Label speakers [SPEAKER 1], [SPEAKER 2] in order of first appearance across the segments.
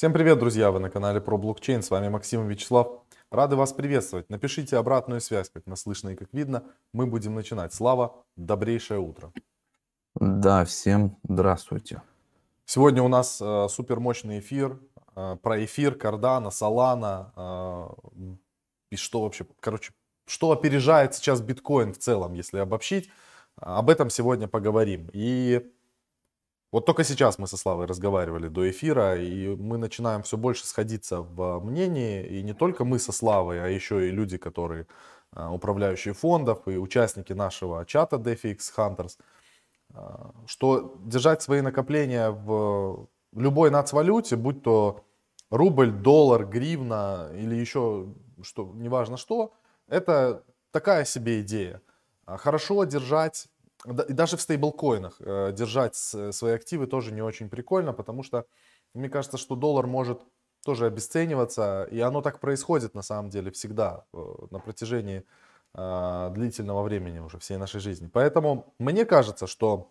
[SPEAKER 1] Всем привет, друзья! Вы на канале про блокчейн. С вами Максим и Вячеслав. Рады вас приветствовать. Напишите обратную связь, как нас слышно и как видно. Мы будем начинать. Слава, добрейшее утро.
[SPEAKER 2] Да, всем здравствуйте.
[SPEAKER 1] Сегодня у нас э, супер мощный эфир э, про эфир, Кардана, Солана э, и что вообще, короче, что опережает сейчас биткоин в целом, если обобщить. Об этом сегодня поговорим. И вот только сейчас мы со Славой разговаривали до эфира, и мы начинаем все больше сходиться в мнении, и не только мы со Славой, а еще и люди, которые а, управляющие фондов и участники нашего чата DFX Hunters, а, что держать свои накопления в любой нацвалюте, будь то рубль, доллар, гривна или еще что, неважно что, это такая себе идея. А хорошо держать и даже в стейблкоинах э, держать свои активы тоже не очень прикольно, потому что мне кажется, что доллар может тоже обесцениваться, и оно так происходит на самом деле всегда э, на протяжении э, длительного времени уже всей нашей жизни. Поэтому мне кажется, что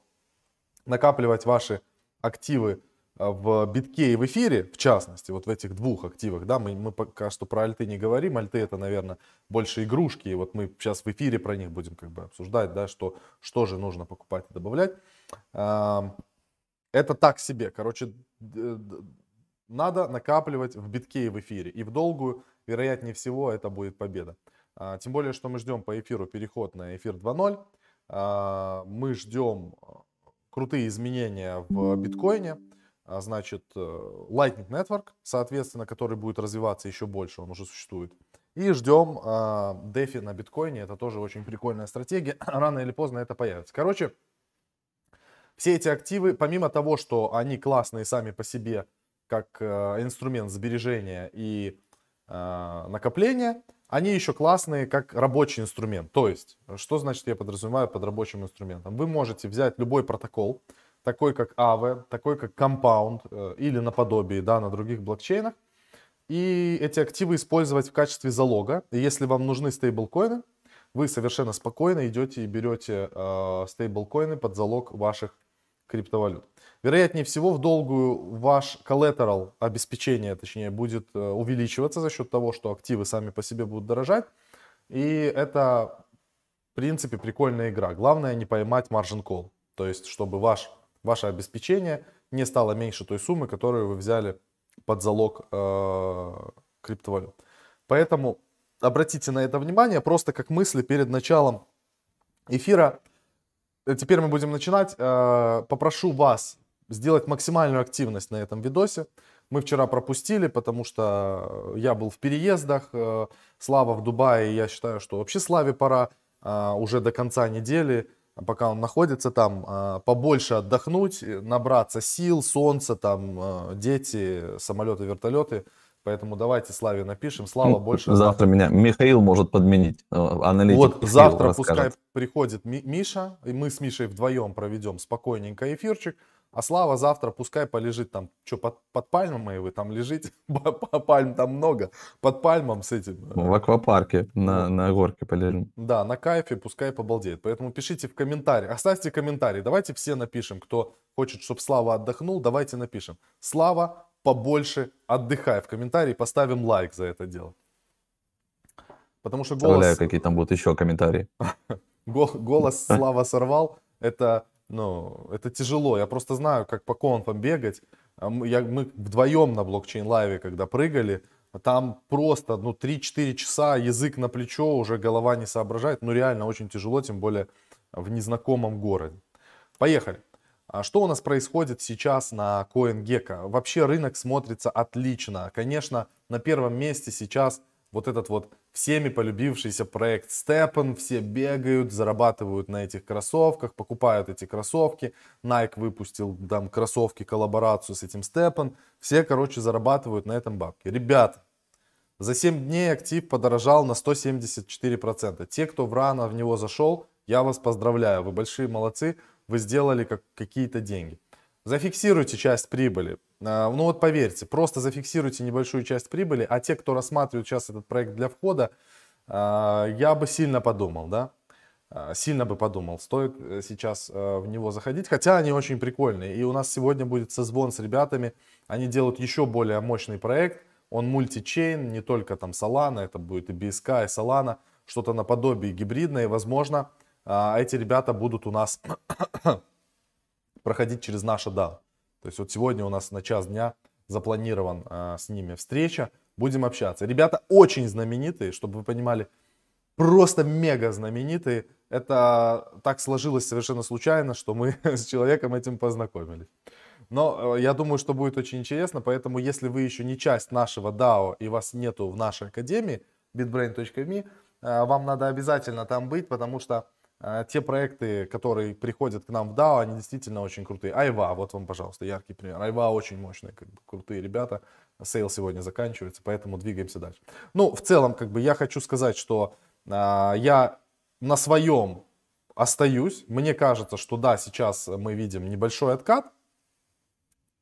[SPEAKER 1] накапливать ваши активы в битке и в эфире, в частности, вот в этих двух активах, да, мы, мы пока что про альты не говорим, альты это, наверное, больше игрушки, и вот мы сейчас в эфире про них будем как бы обсуждать, да, что, что же нужно покупать и добавлять. Это так себе, короче, надо накапливать в битке и в эфире, и в долгую, вероятнее всего, это будет победа. А, тем более, что мы ждем по эфиру переход на эфир 2.0, а, мы ждем крутые изменения в биткоине, значит, э, Lightning Network, соответственно, который будет развиваться еще больше, он уже существует. И ждем DeFi на биткоине, это тоже очень прикольная стратегия, рано или поздно это появится. Короче, все эти активы, помимо того, что они классные сами по себе, как э, инструмент сбережения и э, накопления, они еще классные как рабочий инструмент. То есть, что значит я подразумеваю под рабочим инструментом? Вы можете взять любой протокол, такой как Aave, такой как Compound э, или наподобие, да, на других блокчейнах. И эти активы использовать в качестве залога. И если вам нужны стейблкоины, вы совершенно спокойно идете и берете э, стейблкоины под залог ваших криптовалют. Вероятнее всего, в долгую ваш коллатерал, обеспечение, точнее, будет э, увеличиваться за счет того, что активы сами по себе будут дорожать. И это, в принципе, прикольная игра. Главное не поймать margin call. То есть, чтобы ваш ваше обеспечение не стало меньше той суммы, которую вы взяли под залог э, криптовалют. Поэтому обратите на это внимание, просто как мысли перед началом эфира. Э, теперь мы будем начинать. Э, попрошу вас сделать максимальную активность на этом видосе. Мы вчера пропустили, потому что я был в переездах. Э, Слава в Дубае. Я считаю, что вообще Славе пора э, уже до конца недели пока он находится там, а, побольше отдохнуть, набраться сил, солнца, там, а, дети, самолеты, вертолеты. Поэтому давайте Славе напишем. Слава больше.
[SPEAKER 2] Завтра меня Михаил может подменить. Э, аналитик
[SPEAKER 1] вот завтра расскажет. пускай приходит Миша, и мы с Мишей вдвоем проведем спокойненько эфирчик. А Слава завтра пускай полежит там, что под, под пальмой вы там лежите, пальм там много, под пальмом с этим.
[SPEAKER 2] Э, в аквапарке, на, на горке полежим.
[SPEAKER 1] Да, на кайфе пускай побалдеет. Поэтому пишите в комментарии, оставьте комментарий, давайте все напишем, кто хочет, чтобы Слава отдохнул, давайте напишем. Слава, побольше отдыхай. В комментарии поставим лайк за это дело.
[SPEAKER 2] Потому что голос... какие там будут еще комментарии.
[SPEAKER 1] голос Слава сорвал, это ну, это тяжело. Я просто знаю, как по конфам бегать. А я, мы вдвоем на блокчейн-лайве, когда прыгали, там просто, ну, 3-4 часа, язык на плечо, уже голова не соображает. Ну, реально очень тяжело, тем более в незнакомом городе. Поехали. А что у нас происходит сейчас на CoinGecko? Вообще рынок смотрится отлично. Конечно, на первом месте сейчас вот этот вот всеми полюбившийся проект Steppen, все бегают, зарабатывают на этих кроссовках, покупают эти кроссовки, Nike выпустил там кроссовки, коллаборацию с этим Steppen, все, короче, зарабатывают на этом бабки. Ребята, за 7 дней актив подорожал на 174%. Те, кто в рано в него зашел, я вас поздравляю, вы большие молодцы, вы сделали как, какие-то деньги. Зафиксируйте часть прибыли. А, ну вот поверьте, просто зафиксируйте небольшую часть прибыли, а те, кто рассматривают сейчас этот проект для входа, а, я бы сильно подумал, да. а, сильно бы подумал, стоит э, сейчас в него заходить. Хотя они очень прикольные. И у нас сегодня будет созвон с ребятами. Они делают еще более мощный проект. Он мультичейн, не только там Solana, это будет и BSK, и Solana, что-то наподобие гибридное. И, возможно, эти ребята будут у нас проходить через наше DAO. То есть вот сегодня у нас на час дня запланирован э, с ними встреча. Будем общаться. Ребята очень знаменитые, чтобы вы понимали, просто мега знаменитые. Это так сложилось совершенно случайно, что мы с человеком этим познакомились. Но э, я думаю, что будет очень интересно, поэтому если вы еще не часть нашего DAO и вас нету в нашей академии bitbrain.me, э, вам надо обязательно там быть, потому что те проекты, которые приходят к нам в DAO, они действительно очень крутые. Айва, вот вам, пожалуйста, яркий пример. Айва очень мощные, как бы, крутые ребята. Сейл сегодня заканчивается, поэтому двигаемся дальше. Ну, в целом, как бы я хочу сказать, что а, я на своем остаюсь. Мне кажется, что да, сейчас мы видим небольшой откат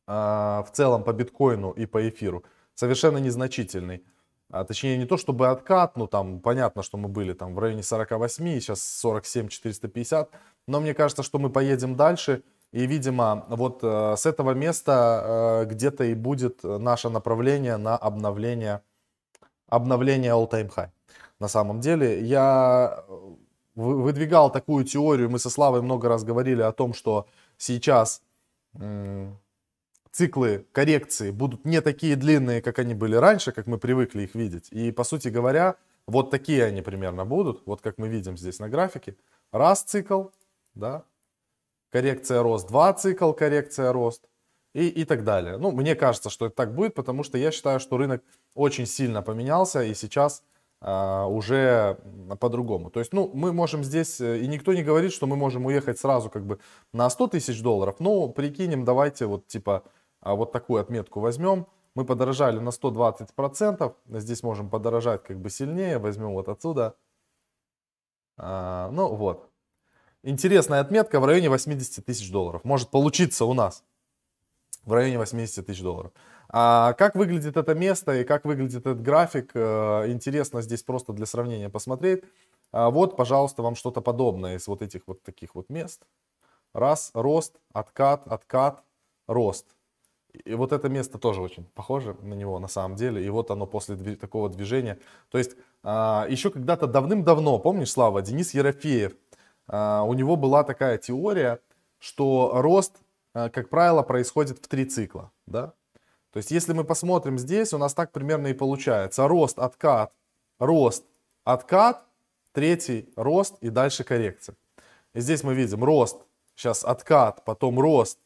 [SPEAKER 1] а, в целом по биткоину и по эфиру, совершенно незначительный а, точнее не то чтобы откат, ну там понятно, что мы были там в районе 48, сейчас 47 450, но мне кажется, что мы поедем дальше, и, видимо, вот э, с этого места э, где-то и будет наше направление на обновление, обновление all-time high. На самом деле, я э, выдвигал такую теорию, мы со Славой много раз говорили о том, что сейчас циклы коррекции будут не такие длинные, как они были раньше, как мы привыкли их видеть. И, по сути говоря, вот такие они примерно будут, вот как мы видим здесь на графике. Раз цикл, да, коррекция рост, два цикл, коррекция рост и, и так далее. Ну, мне кажется, что это так будет, потому что я считаю, что рынок очень сильно поменялся и сейчас а, уже по-другому. То есть, ну, мы можем здесь, э, и никто не говорит, что мы можем уехать сразу как бы на 100 тысяч долларов, но прикинем, давайте вот типа вот такую отметку возьмем, мы подорожали на 120%, здесь можем подорожать как бы сильнее, возьмем вот отсюда. А, ну вот. Интересная отметка в районе 80 тысяч долларов. Может получиться у нас в районе 80 тысяч долларов. А как выглядит это место и как выглядит этот график, э, интересно здесь просто для сравнения посмотреть. А вот, пожалуйста, вам что-то подобное из вот этих вот таких вот мест. Раз, рост, откат, откат, рост. И вот это место тоже очень похоже на него на самом деле. И вот оно после дви- такого движения. То есть а, еще когда-то давным-давно, помнишь, Слава, Денис Ерофеев, а, у него была такая теория, что рост, а, как правило, происходит в три цикла. Да? То есть если мы посмотрим здесь, у нас так примерно и получается. Рост, откат, рост, откат, третий рост и дальше коррекция. И здесь мы видим рост, сейчас откат, потом рост,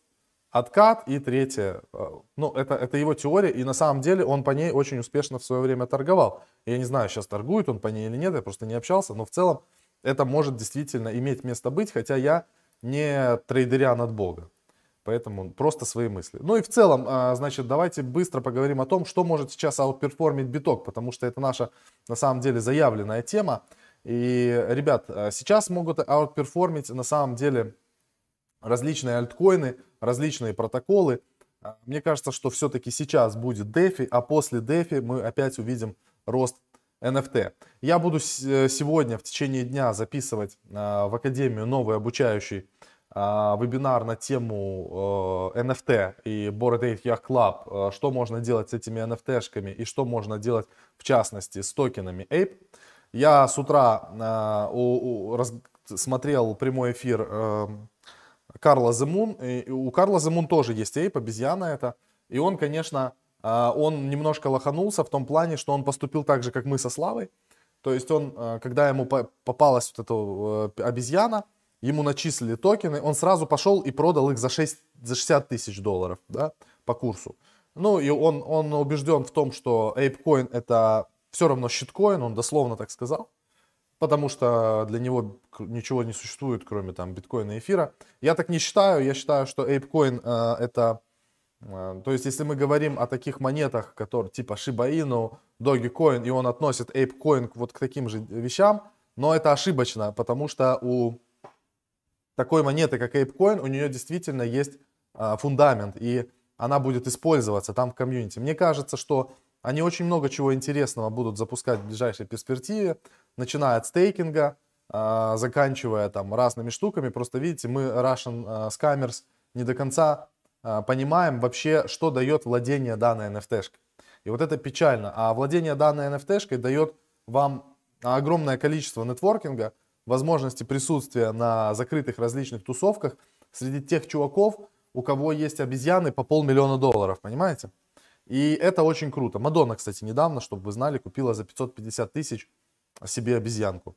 [SPEAKER 1] откат и третье. Э, ну, это, это его теория, и на самом деле он по ней очень успешно в свое время торговал. Я не знаю, сейчас торгует он по ней или нет, я просто не общался, но в целом это может действительно иметь место быть, хотя я не трейдер я от бога. Поэтому просто свои мысли. Ну и в целом, а, значит, давайте быстро поговорим о том, что может сейчас outperform'ить биток, потому что это наша, на самом деле, заявленная тема. И, ребят, а, сейчас могут outperform'ить, на самом деле, различные альткоины, различные протоколы. А, мне кажется, что все-таки сейчас будет DeFi, а после DeFi мы опять увидим рост NFT. Я буду э, сегодня в течение дня записывать а, в Академию новый обучающий а, вебинар на тему NFT и Bored Ape Yacht Club, что можно делать с этими NFT-шками и что можно делать в частности с токенами Ape. Я с утра смотрел прямой эфир эм, Карла Земун. у Карла Земун тоже есть эйп, обезьяна это. И он, конечно, а, он немножко лоханулся в том плане, что он поступил так же, как мы со Славой. То есть он, а, когда ему попалась вот эта обезьяна, ему начислили токены, он сразу пошел и продал их за, 6, за 60 тысяч долларов да, по курсу. Ну и он, он убежден в том, что ApeCoin это все равно щиткоин, он дословно так сказал потому что для него ничего не существует, кроме там биткоина и эфира. Я так не считаю, я считаю, что ApeCoin э, это, э, то есть если мы говорим о таких монетах, которые типа Shiba Inu, Dogecoin, и он относит ApeCoin вот к таким же вещам, но это ошибочно, потому что у такой монеты, как ApeCoin, у нее действительно есть э, фундамент, и она будет использоваться там в комьюнити. Мне кажется, что они очень много чего интересного будут запускать в ближайшей перспективе, начиная от стейкинга, а, заканчивая там разными штуками. Просто видите, мы Russian а, Scammers не до конца а, понимаем вообще, что дает владение данной NFT-шкой. И вот это печально. А владение данной NFT-шкой дает вам огромное количество нетворкинга, возможности присутствия на закрытых различных тусовках среди тех чуваков, у кого есть обезьяны по полмиллиона долларов, понимаете? И это очень круто. Мадонна, кстати, недавно, чтобы вы знали, купила за 550 тысяч себе обезьянку.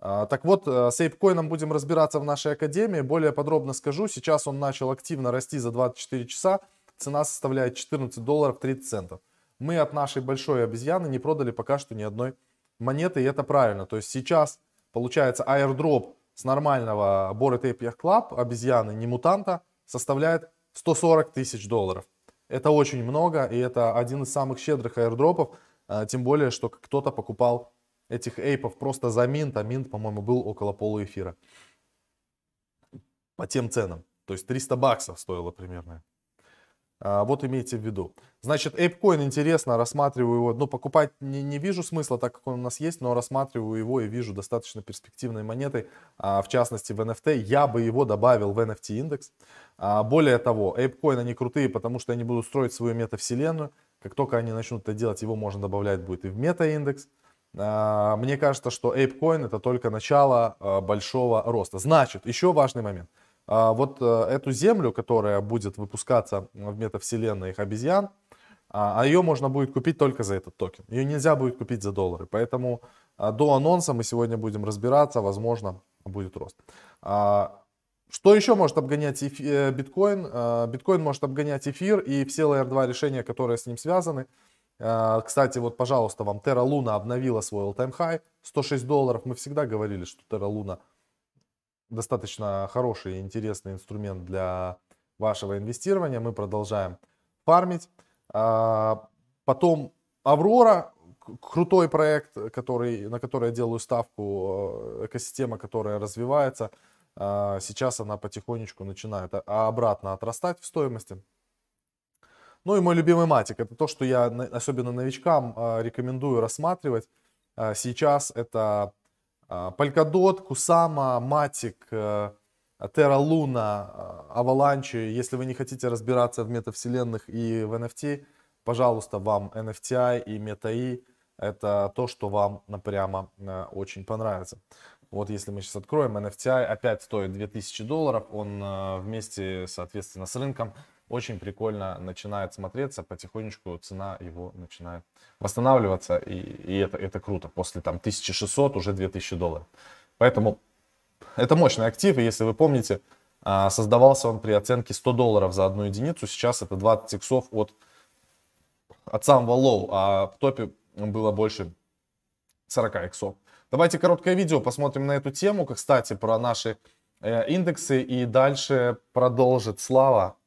[SPEAKER 1] А, так вот, э, с ApeCoin будем разбираться в нашей академии. Более подробно скажу. Сейчас он начал активно расти за 24 часа. Цена составляет 14 долларов 30 центов. Мы от нашей большой обезьяны не продали пока что ни одной монеты, и это правильно. То есть сейчас получается airdrop с нормального Bored Ape Club обезьяны, не мутанта, составляет 140 тысяч долларов. Это очень много, и это один из самых щедрых airdropов, а, тем более, что кто-то покупал этих эйпов просто за минт, а минт, по-моему, был около полуэфира. По тем ценам. То есть 300 баксов стоило примерно. А, вот имейте в виду. Значит, ApeCoin интересно, рассматриваю его. Ну, покупать не, не вижу смысла, так как он у нас есть, но рассматриваю его и вижу достаточно перспективной монетой, а, в частности в NFT. Я бы его добавил в NFT индекс. А, более того, ApeCoin они крутые, потому что они будут строить свою метавселенную. Как только они начнут это делать, его можно добавлять будет и в мета-индекс. А, мне кажется, что ApeCoin это только начало а, большого роста. Значит, еще важный момент. А, вот э, эту землю, которая будет выпускаться в метавселенной их обезьян, а ее можно будет купить только за этот токен. Ее нельзя будет купить за доллары. Поэтому до анонса мы сегодня будем разбираться, возможно, будет рост. Что еще может обгонять э, биткоин? Биткоин может обгонять эфир и все Layer 2 решения, которые с ним связаны. А, кстати, вот, пожалуйста, вам Terra Luna обновила свой all-time high, 106 долларов. Мы всегда говорили, что Terra Luna достаточно хороший и интересный инструмент для вашего инвестирования. Мы продолжаем фармить. А, потом Аврора, крутой проект, который, на который я делаю ставку, э, экосистема, которая развивается. А, сейчас она потихонечку начинает обратно отрастать в стоимости. Ну и мой любимый матик. Это то, что я особенно новичкам а, рекомендую рассматривать. А, сейчас это а, Polkadot, Kusama, Matic, э, Terra Luna, Avalanche. Если вы не хотите разбираться в метавселенных и в NFT, пожалуйста, вам NFTI и MetaE это то, что вам напрямо э, очень понравится. Вот если мы сейчас откроем, NFTI опять стоит 2000 долларов, он э, вместе, соответственно, с рынком очень прикольно начинает смотреться, потихонечку цена его начинает восстанавливаться, и, и это, это круто. После там 1600 уже 2000 долларов. Поэтому это мощный актив, и если вы помните, а, создавался он при оценке 100 долларов за одну единицу, сейчас это 20 иксов от, от самого low, а в топе было больше 40 иксов. Давайте короткое видео посмотрим на эту тему, кстати, про наши э, индексы, и дальше продолжит Слава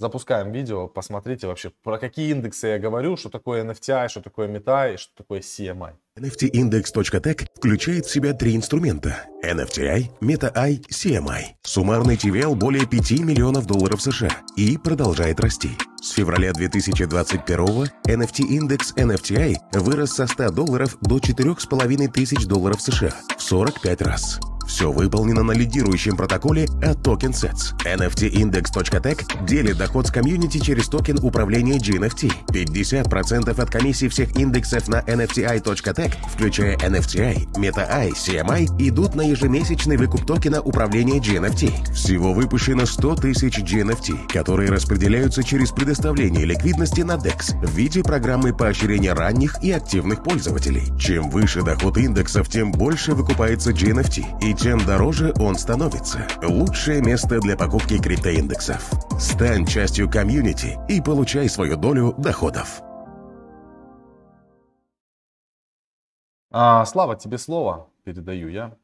[SPEAKER 1] запускаем видео, посмотрите вообще, про какие индексы я говорю, что такое NFTI, что такое METI, что такое CMI.
[SPEAKER 3] NFTindex.tech включает в себя три инструмента – NFTI, METAI, CMI. Суммарный TVL более 5 миллионов долларов США и продолжает расти. С февраля 2021 NFT индекс NFTI вырос со 100 долларов до 4,5 тысяч долларов США в 45 раз. Все выполнено на лидирующем протоколе от TokenSets. NFTindex.tech делит доход с комьюнити через токен управления GNFT. 50% от комиссии всех индексов на NFTI.tech, включая NFTI, MetaI, CMI, идут на ежемесячный выкуп токена управления GNFT. Всего выпущено 100 тысяч GNFT, которые распределяются через предоставление ликвидности на DEX в виде программы поощрения ранних и активных пользователей. Чем выше доход индексов, тем больше выкупается GNFT, и тем дороже он становится. Лучшее место для покупки криптоиндексов. Стань частью комьюнити и получай свою долю доходов.
[SPEAKER 1] А, Слава, тебе слово передаю я.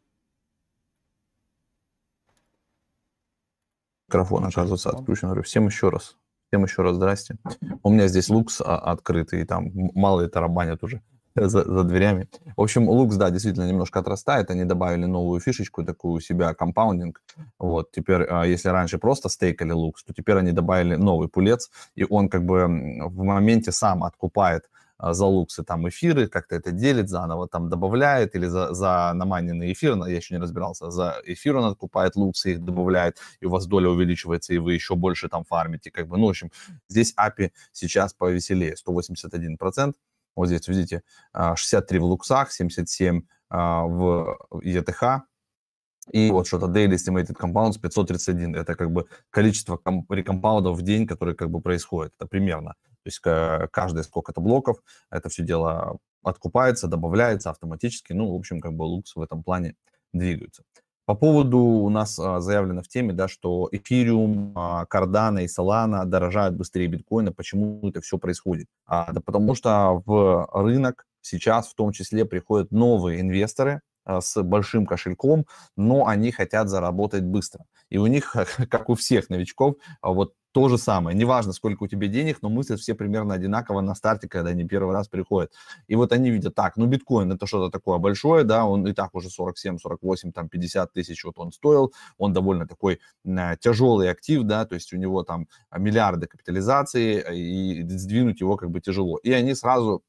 [SPEAKER 2] Микрофон, оказывается, отключен. Всем еще раз. Всем еще раз здрасте. У меня здесь лукс а, открытый, там мало ли тарабанят уже. За, за дверями. В общем, Лукс, да, действительно немножко отрастает. Они добавили новую фишечку, такую у себя, компаундинг. Вот, теперь, а, если раньше просто стейкали Лукс, то теперь они добавили новый пулец, и он как бы в моменте сам откупает а, за луксы там эфиры, как-то это делит заново, там добавляет или за, за наманенный эфир, я еще не разбирался, за эфир он откупает луксы, их добавляет, и у вас доля увеличивается, и вы еще больше там фармите, как бы, ну, в общем, здесь API сейчас повеселее, 181%, вот здесь, видите, 63 в луксах, 77 в ETH, и вот что-то daily estimated compounds 531. Это как бы количество рекомпаундов в день, которые как бы происходит. Это примерно. То есть каждые сколько-то блоков, это все дело откупается, добавляется автоматически. Ну, в общем, как бы лукс в этом плане двигаются. По поводу у нас а, заявлено в теме, да, что эфириум, а, кардана и солана дорожают быстрее биткоина. Почему это все происходит? А, да потому что в рынок сейчас в том числе приходят новые инвесторы, с большим кошельком, но они хотят заработать быстро. И у них, как у всех новичков, а, вот то же самое. Неважно, сколько у тебя денег, но мыслят все примерно одинаково на старте, когда они первый раз приходят. И вот они видят, так, ну биткоин это что-то такое большое, да, он и так уже 47, 48, там 50 тысяч вот он стоил, он довольно такой э, тяжелый актив, да, то есть у него там миллиарды капитализации, и сдвинуть его как бы тяжело. И они сразу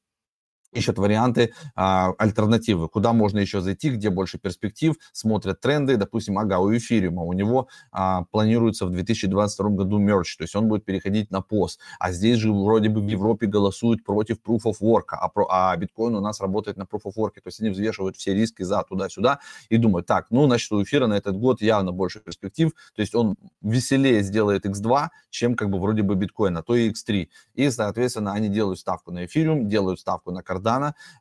[SPEAKER 2] ищут варианты, а, альтернативы, куда можно еще зайти, где больше перспектив, смотрят тренды, допустим, ага, у эфириума, у него а, планируется в 2022 году мерч, то есть он будет переходить на пост, а здесь же вроде бы в Европе голосуют против Proof of Work, а, про, а биткоин у нас работает на Proof of Work, то есть они взвешивают все риски за туда-сюда и думают, так, ну, значит, у эфира на этот год явно больше перспектив, то есть он веселее сделает X2, чем как бы вроде бы биткоин, а то и X3, и, соответственно, они делают ставку на эфириум, делают ставку на Cardano.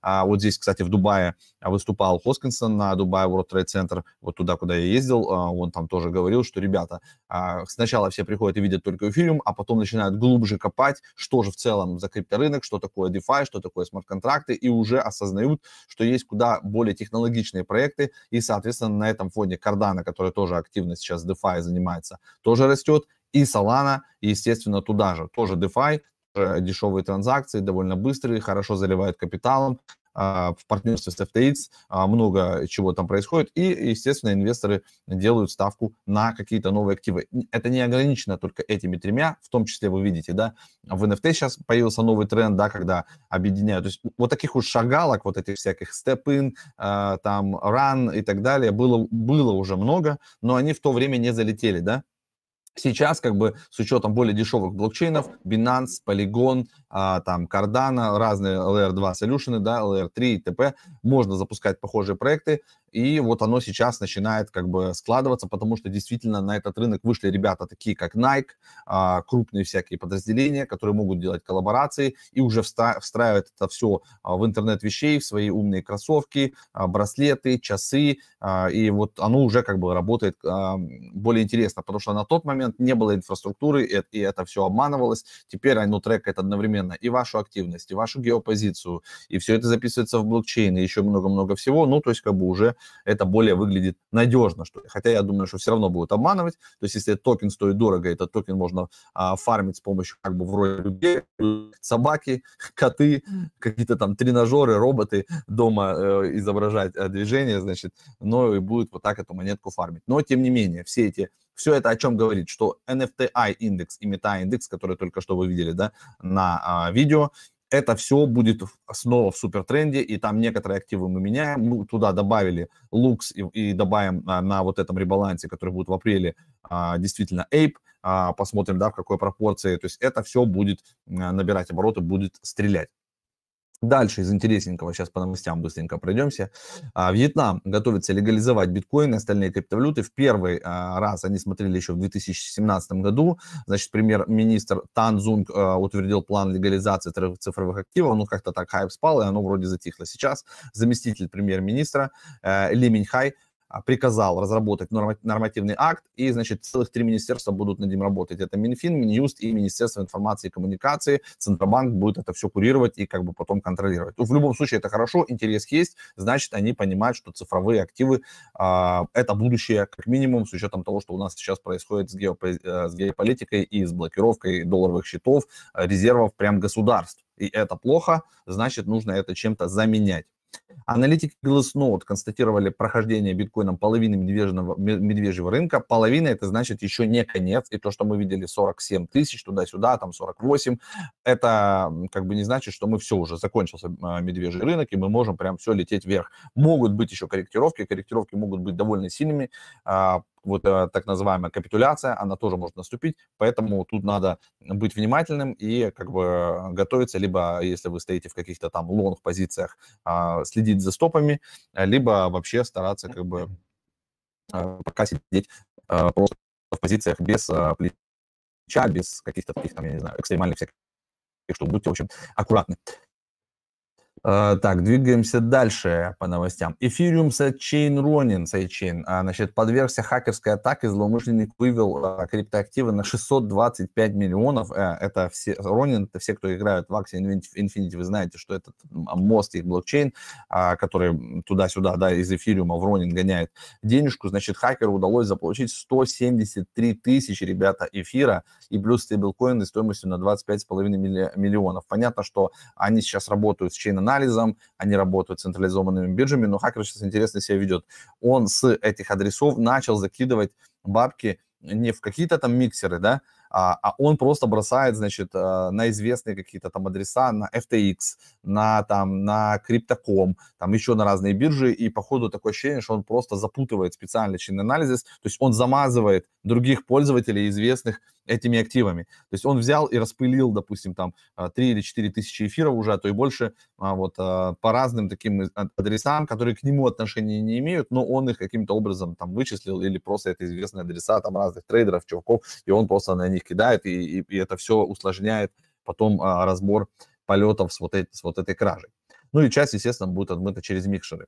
[SPEAKER 2] А, вот здесь, кстати, в Дубае выступал Хоскинсон на Дубае World Trade Center, вот туда, куда я ездил, а, он там тоже говорил, что, ребята, а, сначала все приходят и видят только эфириум, а потом начинают глубже копать, что же в целом за крипторынок, что такое DeFi, что такое смарт-контракты, и уже осознают, что есть куда более технологичные проекты, и, соответственно, на этом фоне Cardano, который тоже активно сейчас DeFi занимается, тоже растет, и Solana, естественно, туда же, тоже DeFi, дешевые транзакции, довольно быстрые, хорошо заливают капиталом, а, в партнерстве с FTX а, много чего там происходит, и, естественно, инвесторы делают ставку на какие-то новые активы. Это не ограничено только этими тремя, в том числе вы видите, да, в NFT сейчас появился новый тренд, да, когда объединяют, то есть вот таких вот шагалок, вот этих всяких step-in, а, там, run и так далее, было, было уже много, но они в то время не залетели, да, Сейчас, как бы, с учетом более дешевых блокчейнов, Binance, Polygon, а, там, Cardano, разные Layer2 Solution, да, Layer3 и т.п. Можно запускать похожие проекты, и вот оно сейчас начинает как бы складываться, потому что действительно на этот рынок вышли ребята такие, как Nike, а, крупные всякие подразделения, которые могут делать коллаборации и уже встраивать это все а, в интернет вещей, в свои умные кроссовки, а, браслеты, часы, и вот оно уже как бы работает более интересно, потому что на тот момент не было инфраструктуры, и это все обманывалось, теперь оно track'ает одновременно и вашу активность, и вашу геопозицию, и все это записывается в блокчейн, и еще много-много всего, ну, то есть как бы уже это более выглядит надежно, что ли. Хотя я думаю, что все равно будут обманывать. То есть если токен стоит дорого, этот токен можно а, фармить с помощью как бы вроде людей, собаки, коты, какие-то там тренажеры, роботы дома э, изображать э, движение, значит, но и будет вот так эту монетку фармить. Но тем не менее, все эти все это о чем говорит, что NFTI индекс и Meta индекс, который только что вы видели, да, на а, видео, это все будет снова в супертренде, и там некоторые активы мы меняем. Мы туда добавили Lux и, и добавим а, на вот этом ребалансе, который будет в апреле, а, действительно Ape. А, посмотрим, да, в какой пропорции. То есть это все будет а, набирать обороты, будет стрелять. Дальше из интересненького, сейчас по новостям быстренько пройдемся. А, Вьетнам готовится легализовать биткоин и остальные криптовалюты. В первый а, раз они смотрели еще в 2017 году. Значит, премьер-министр Тан Зунг а, утвердил план легализации цифровых активов. Ну, как-то так хайп спал, и оно вроде затихло. Сейчас заместитель премьер-министра Ли Миньхай а, приказал разработать нормативный акт, и, значит, целых три министерства будут над ним работать. Это Минфин, Минюст и Министерство информации и коммуникации. Центробанк будет это все курировать и как бы потом контролировать. Ну, в любом случае это хорошо, интерес есть, значит, они понимают, что цифровые активы э, это будущее, как минимум, с учетом того, что у нас сейчас происходит с, геоп... Э, с геополитикой и с блокировкой долларовых счетов, резервов прям государств. И это плохо, значит, нужно это чем-то заменять. Аналитики Glassnode констатировали прохождение биткоином половины медвежьего, медвежьего рынка. Половина это значит еще не конец. И то, что мы видели 47 тысяч туда-сюда, там 48, это как бы не значит, что мы все уже закончился а, медвежий рынок, и мы можем прям все лететь вверх. Могут быть еще корректировки, корректировки могут быть довольно сильными. Вот э, так называемая капитуляция, она тоже может наступить, поэтому тут надо быть внимательным и как бы готовиться, либо если вы стоите в каких-то там лонг-позициях, а, следить за стопами, либо вообще стараться как бы а, пока сидеть а, просто в позициях без плеча, без каких-то таких там, я не знаю, экстремальных всяких штук. Будьте, в общем, аккуратны. Uh, так, двигаемся дальше по новостям. Sidechain Ronin, Sidechain, uh, значит, подвергся хакерской атаке, злоумышленник вывел uh, криптоактивы на 625 миллионов. Uh, это все, Ronin, это все, кто играют в Axie Infinity, вы знаете, что это мост их блокчейн, uh, который туда-сюда, да, из Ethereum в Ronin гоняет денежку. Значит, хакеру удалось заполучить 173 тысячи, ребята, эфира и плюс стейблкоины стоимостью на 25,5 миллионов. Понятно, что они сейчас работают с чейн анализом, они работают с централизованными биржами, но хакер сейчас интересно себя ведет. Он с этих адресов начал закидывать бабки не в какие-то там миксеры, да, а, а он просто бросает, значит, э, на известные какие-то там адреса, на FTX, на там, на Crypto.com, там еще на разные биржи, и по ходу такое ощущение, что он просто запутывает специальный чин анализ, то есть он замазывает других пользователей известных этими активами. То есть он взял и распылил, допустим, там 3 э, или 4 тысячи эфиров уже, а то и больше, а, вот э, по разным таким адресам, которые к нему отношения не имеют, но он их каким-то образом там вычислил или просто это известные адреса там разных трейдеров, чуваков, и он просто на них кидает, и, и, и это все усложняет потом а, разбор полетов с вот, эти, с вот этой кражей. Ну и часть, естественно, будет отмыта через микшеры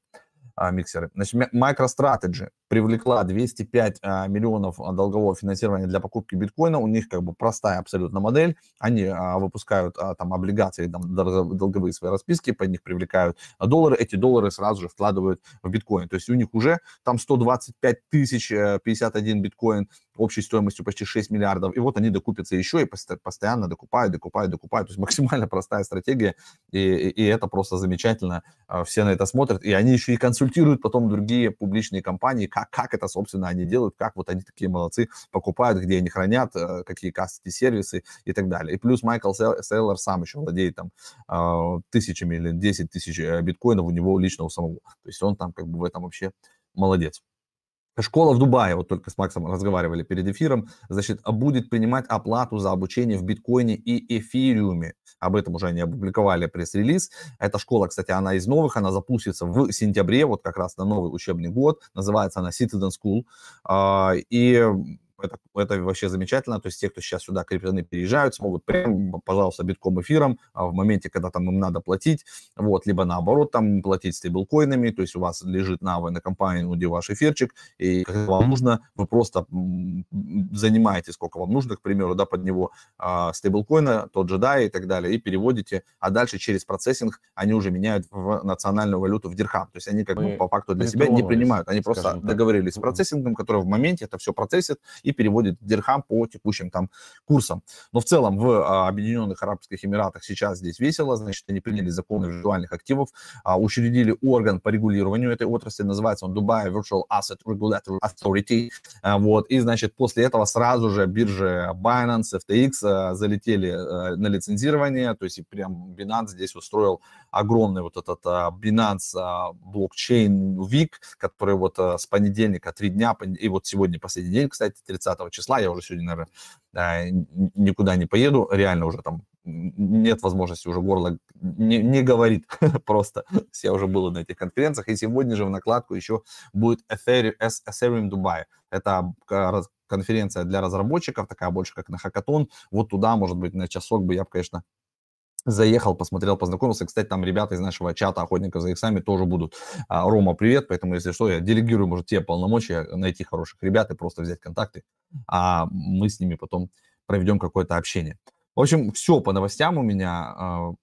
[SPEAKER 2] а, миксеры. Значит, MicroStrategy привлекла 205 а, миллионов долгового финансирования для покупки биткоина. У них как бы простая абсолютно модель. Они а, выпускают а, там облигации, там, долговые свои расписки, под них привлекают доллары. Эти доллары сразу же вкладывают в биткоин. То есть у них уже там 125 тысяч 51 э, биткоин общей стоимостью почти 6 миллиардов. И вот они докупятся еще и постоянно докупают, докупают, докупают. То есть максимально простая стратегия. И, и, и это просто замечательно. Все на это смотрят. И они еще и консультируют потом другие публичные компании, как, как это, собственно, они делают, как вот они такие молодцы, покупают, где они хранят, э, какие кастити сервисы и так далее. И плюс Майкл Сейлор сам еще владеет там а, тысячами или 10 тысяч э, биткоинов у него лично у самого. То есть он там как бы в этом вообще молодец. Школа в Дубае, вот только с Максом разговаривали перед эфиром, значит, будет принимать оплату за обучение в биткоине и эфириуме. Об этом уже они опубликовали пресс-релиз. Эта школа, кстати, она из новых, она запустится в сентябре, вот как раз на новый учебный год. Называется она Citizen School. А, и это, это вообще замечательно. То есть те, кто сейчас сюда криптоны переезжают, смогут прям, пожалуйста, битком эфиром а в моменте, когда там им надо платить, вот, либо наоборот там платить стейблкоинами, то есть у вас лежит на на компании, где ваш эфирчик, и как вам нужно, вы просто занимаете, сколько вам нужно, к примеру, да, под него а, стейблкоина, тот же DAI и так далее, и переводите, а дальше через процессинг они уже меняют в национальную валюту в дирхам. То есть они как бы по факту для себя не принимают, они просто договорились с процессингом, который в моменте это все процессит, и переводит дирхам по текущим там курсам. Но в целом в а, Объединенных Арабских Эмиратах сейчас здесь весело, значит, они приняли законы виртуальных активов, а, учредили орган по регулированию этой отрасли, называется он Dubai Virtual Asset Regulatory Authority, а, вот, и, значит, после этого сразу же биржи Binance, FTX залетели а, на лицензирование, то есть и прям Binance здесь устроил огромный вот этот Binance блокчейн Week, который вот с понедельника три дня, и вот сегодня последний день, кстати, 30 числа, я уже сегодня, наверное, никуда не поеду, реально уже там нет возможности уже горло не, не говорит просто. Я уже был на этих конференциях, и сегодня же в накладку еще будет Ethereum Dubai. Это конференция для разработчиков, такая больше как на хакатон. Вот туда, может быть, на часок бы я, конечно, заехал, посмотрел, познакомился. Кстати, там ребята из нашего чата охотников за иксами тоже будут. А, Рома, привет, поэтому, если что, я делегирую, может, тебе полномочия найти хороших ребят и просто взять контакты, а мы с ними потом проведем какое-то общение. В общем, все по новостям у меня.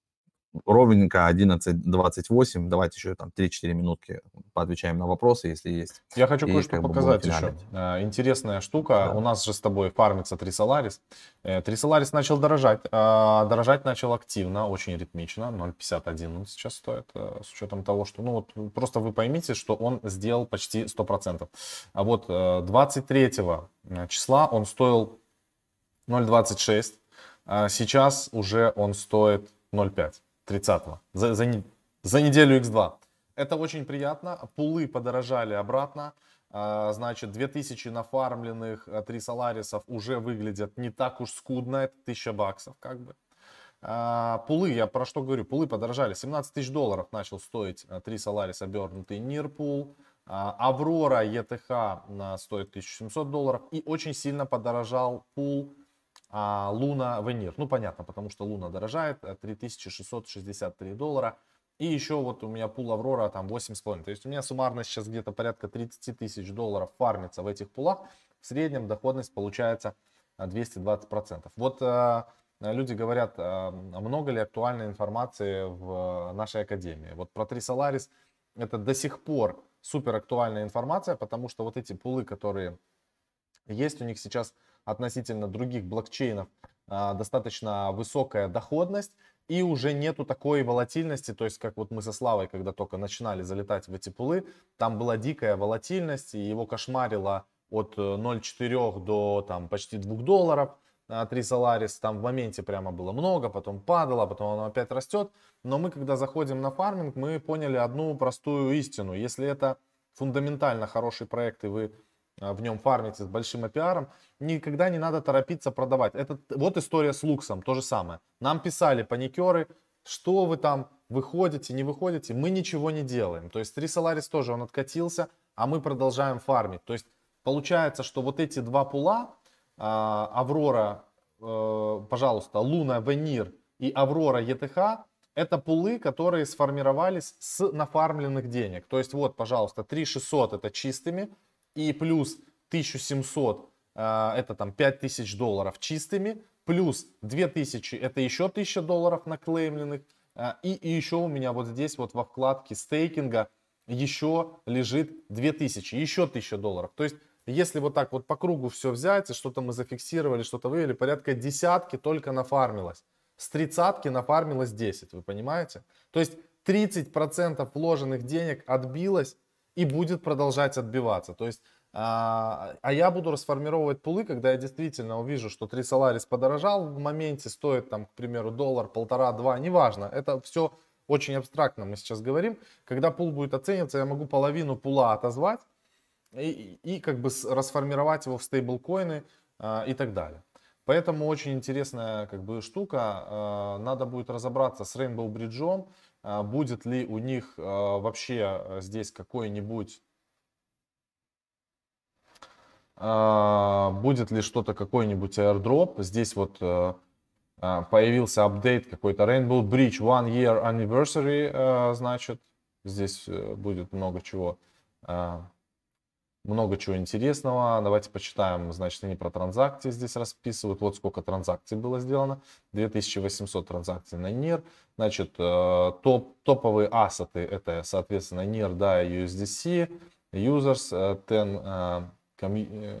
[SPEAKER 2] Ровненько 11.28. Давайте еще там 3-4 минутки поотвечаем на вопросы, если есть.
[SPEAKER 1] Я хочу кое-что показать еще. Э, Интересная штука.
[SPEAKER 2] Да.
[SPEAKER 1] У нас же с тобой фармится Трисоларис. Трисоларис начал дорожать. А, Дорожать начал активно, очень ритмично. 0.51 он сейчас стоит, э, с учетом того, что... Ну вот просто вы поймите, что он сделал почти 100%. А вот э, 23 числа он стоил 0.26. а Сейчас уже он стоит 0.5. 30 за, за, за неделю X2. Это очень приятно. Пулы подорожали обратно. А, Значит, 2000 нафармленных э, 3 Соларисов уже выглядят не так уж скудно. Это 1000 баксов как бы. А, Пулы, я про что говорю, пулы подорожали. 17 тысяч долларов начал стоить 3 Соларис обернутый Нирпул. А, Аврора ETH а, стоит 1700 долларов. И очень сильно подорожал пул а, Луна Венир. Ну, понятно, потому что Луна дорожает, э, 3663 доллара. И еще вот у меня пул Аврора там 8,5. То есть у меня суммарно сейчас где-то порядка 30 тысяч долларов фармится в этих пулах. В среднем доходность получается а, 220%. Вот э, люди говорят, э, много ли актуальной информации в нашей академии. Вот про Трисоларис это до сих пор супер актуальная информация, потому что вот эти пулы, которые есть у них сейчас относительно других блокчейнов а, достаточно высокая доходность и уже нету такой волатильности, то есть как вот мы со Славой, когда только начинали залетать в эти пулы, там была дикая волатильность и его кошмарило от э, 0,4 до там почти 2 долларов. 3 Solaris, там в моменте прямо было много, потом падало, потом оно опять растет. Но мы, когда заходим на фарминг, мы поняли одну простую истину. Если это фундаментально хороший проект, и вы а, в нем фармите с большим APR, никогда не надо торопиться продавать. Это вот история с Луксом, то же самое. Нам писали паникеры, что вы там выходите, не выходите, мы ничего не делаем. То есть 3 Solaris тоже он откатился, а мы продолжаем фармить. То есть получается, что вот эти два пула, а, Аврора, э, пожалуйста, Луна, Венир и Аврора ETH, это пулы, которые сформировались с нафармленных денег. То есть вот, пожалуйста, 3600 это чистыми, и плюс 1700 э, это там 5000 долларов чистыми, плюс 2000 это еще 1000 долларов наклеймленных, э, и, и еще у меня вот здесь вот во вкладке стейкинга еще лежит 2000, еще 1000 долларов. То есть если вот так вот по кругу все взять, и что-то мы зафиксировали, что-то вывели, порядка десятки только нафармилось. С тридцатки нафармилось 10, вы понимаете? То есть 30% вложенных денег отбилось и будет продолжать отбиваться. То есть, а, а я буду расформировать пулы, когда я действительно увижу, что 3 Solaris подорожал в моменте, стоит там, к примеру, доллар, полтора, два, неважно. Это все очень абстрактно мы сейчас говорим. Когда пул будет оцениваться, я могу половину пула отозвать и, и как бы расформировать его в стейблкоины а, и так далее. Поэтому очень интересная как бы штука. А, Надо будет разобраться с Rainbow Bridge, будет ли у них а, вообще а, здесь какой-нибудь а, будет ли что-то, какой-нибудь airdrop. Здесь вот а, появился апдейт какой-то Rainbow Bridge One Year Anniversary, значит. Здесь э, будет много чего, а, много чего интересного. Давайте почитаем, значит, они про транзакции здесь расписывают. Вот сколько транзакций было сделано. 2800 транзакций на NIR. Значит, э, топ, топовые ассеты это, соответственно, NIR, да, USDC. Users, э, 10 э, э,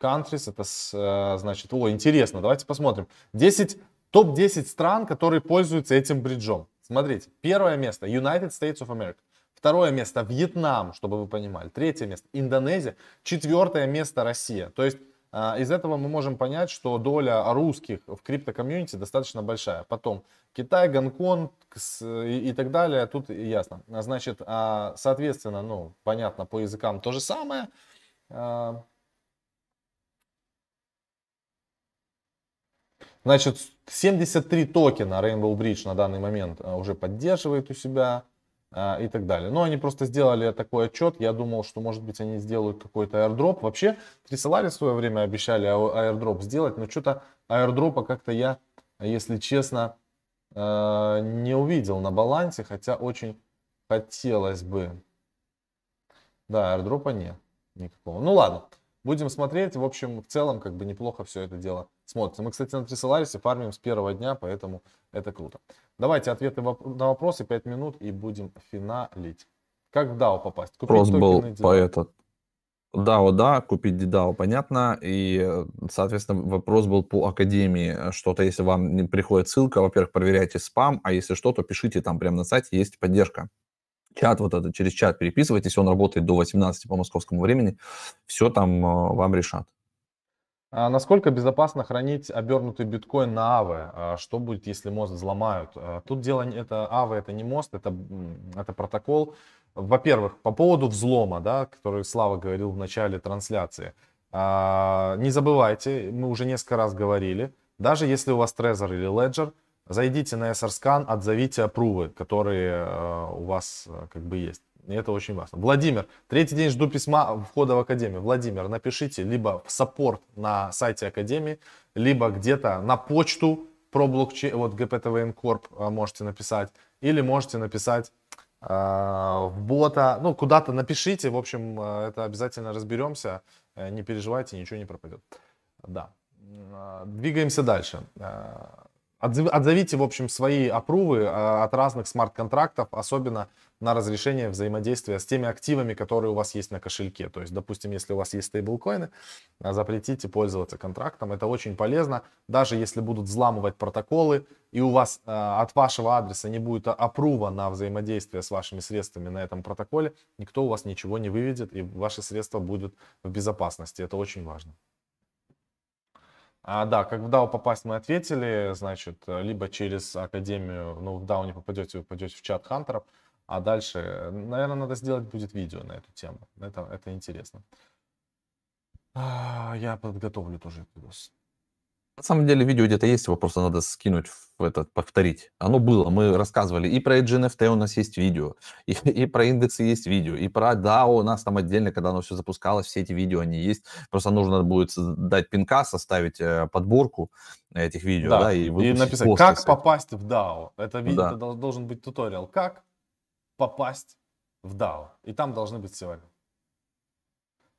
[SPEAKER 1] countries, это, значит, о, интересно, давайте посмотрим. 10, топ-10 стран, которые пользуются этим бриджом. Смотрите, первое место United States of America. Второе место Вьетнам, чтобы вы понимали. Третье место Индонезия. Четвертое место Россия. То есть а, из этого мы можем понять, что доля русских в криптокомьюнити достаточно большая. Потом Китай, Гонконг и, так далее, тут ясно. А, Значит, а, соответственно, ну, понятно, по языкам то же самое. Значит, 73 токена Rainbow Bridge на данный момент уже поддерживает у себя и так далее. Но они просто сделали такой отчет. Я думал, что, может быть, они сделают какой-то airdrop. Вообще, Трисолари в свое время обещали а- airdrop сделать, но что-то airdropа как-то я, если честно, а, не увидел на балансе, хотя очень хотелось бы. Да, airdропа нет никакого. Ну ладно, будем смотреть. В общем, в целом, как бы неплохо все это дело смотрится. Мы, кстати, на Трисоларисе фармим с первого дня, поэтому это круто. Давайте ответы на вопросы 5 минут и будем финалить. Как в DAO попасть? Купить
[SPEAKER 2] Вопрос был по этот. DAO, да, купить DAO, понятно. И, соответственно, вопрос был по академии. Что-то, если вам не приходит ссылка, во-первых, проверяйте спам, а если что, то пишите там прямо на сайте, есть поддержка. Чат вот этот, через чат переписывайтесь, он работает до 18 по московскому времени. Все там э, вам решат.
[SPEAKER 1] А насколько безопасно хранить обернутый биткоин на АВЭ? А Что будет, если мост взломают? А Тут дело не это АВЭ, это не мост, это, это протокол. Во-первых, по поводу взлома, да, который Слава говорил в начале трансляции. А, Не забывайте, мы уже несколько раз говорили, даже если у вас Trezor или Ledger, зайдите на SRScan, отзовите опрувы, которые э, у вас э, как бы есть. И это очень важно. Владимир, третий день жду письма входа в Академию. Владимир, напишите либо в саппорт на сайте Академии, либо где-то на почту про блокчейн, вот GPTVN Corp а, можете написать, или можете написать а, в бота, ну, куда-то напишите, в общем, а, это обязательно разберемся, Э, не переживайте, ничего не пропадет. Да. Двигаемся дальше. Отзов- Отзовите, в общем, свои опрувы а, от разных смарт-контрактов, особенно на разрешение взаимодействия с теми активами, которые у вас есть на кошельке. То есть, допустим, если у вас есть стейблкоины, а, запретите пользоваться контрактом. Это очень полезно. Даже если будут взламывать протоколы, и у вас а, от вашего адреса не будет опрува на взаимодействие с вашими средствами на этом протоколе, никто у вас ничего не выведет, и ваши средства будут в безопасности. Это очень важно. А, да, как в DAO попасть мы ответили, значит, э, либо через Академию, ну, в DAO не попадете, вы попадете в чат хантеров, а дальше, наверное, надо сделать будет видео на эту тему. Это, это интересно. А, Я подготовлю тоже этот видос.
[SPEAKER 2] На самом деле видео где-то есть, его просто надо скинуть в этот, повторить. Оно было, мы рассказывали. И про Edge NFT у нас есть видео, и, и про индексы есть видео, и про DAO у нас там отдельно, когда оно все запускалось, все эти видео, они есть. Просто нужно будет дать пинка, составить э, подборку этих видео, да,
[SPEAKER 1] Да,
[SPEAKER 2] и,
[SPEAKER 1] и написать, как попасть в DAO. Это,
[SPEAKER 2] Да.
[SPEAKER 1] это дол- должен быть туториал, как попасть в DAO. И там должны быть все.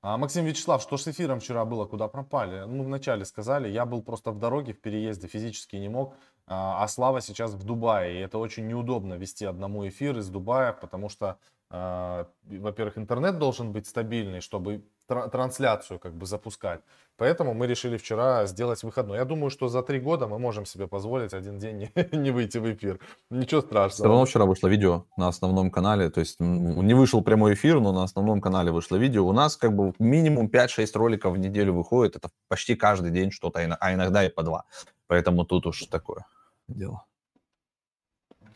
[SPEAKER 1] А, Максим Вячеслав, что с эфиром вчера было, куда пропали? Ну, вначале сказали, я был просто в дороге, в переезде, физически не мог. А а Слава сейчас в Дубае, и это очень неудобно вести одному эфир из Дубая, потому что, во-первых, интернет должен быть стабильный, чтобы тра- трансляцию как бы запускать. Поэтому мы решили вчера сделать выходной. Я думаю, что за три года мы можем себе позволить один день не, не выйти в эфир. Ничего
[SPEAKER 2] Все
[SPEAKER 1] страшного.
[SPEAKER 2] равно вчера вышло видео на основном канале, то есть не вышел прямой эфир, но на основном канале вышло видео. У нас как бы минимум 5-6 роликов в неделю выходит, это почти каждый день что-то, а иногда и по два. Поэтому тут уж такое дело.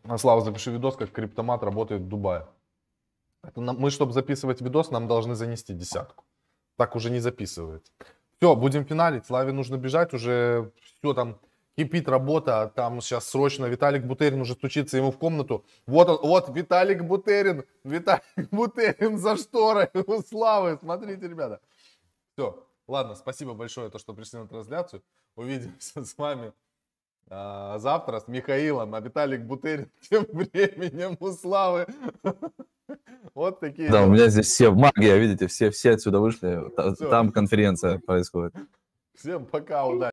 [SPEAKER 1] А, Слава, запиши видос, как криптомат работает в Дубае. Мы, чтобы записывать видос, нам должны занести десятку. Так уже не записывается. Все, будем финалить. Славе нужно бежать, уже все там кипит работа. Там сейчас срочно Виталик Бутерин уже стучится ему в комнату. Вот он, вот Виталик Бутерин. Виталик Бутерин за шторой у Славы. Смотрите, ребята. Все, ладно, спасибо большое, то, что пришли на трансляцию. Увидимся с вами а, завтра с Михаилом, а Виталик Бутерин тем временем у Славы. Вот такие
[SPEAKER 2] Да, у меня здесь все магия, видите, все, все отсюда вышли,
[SPEAKER 1] Всё.
[SPEAKER 2] там конференция происходит.
[SPEAKER 1] Всем пока, удачи.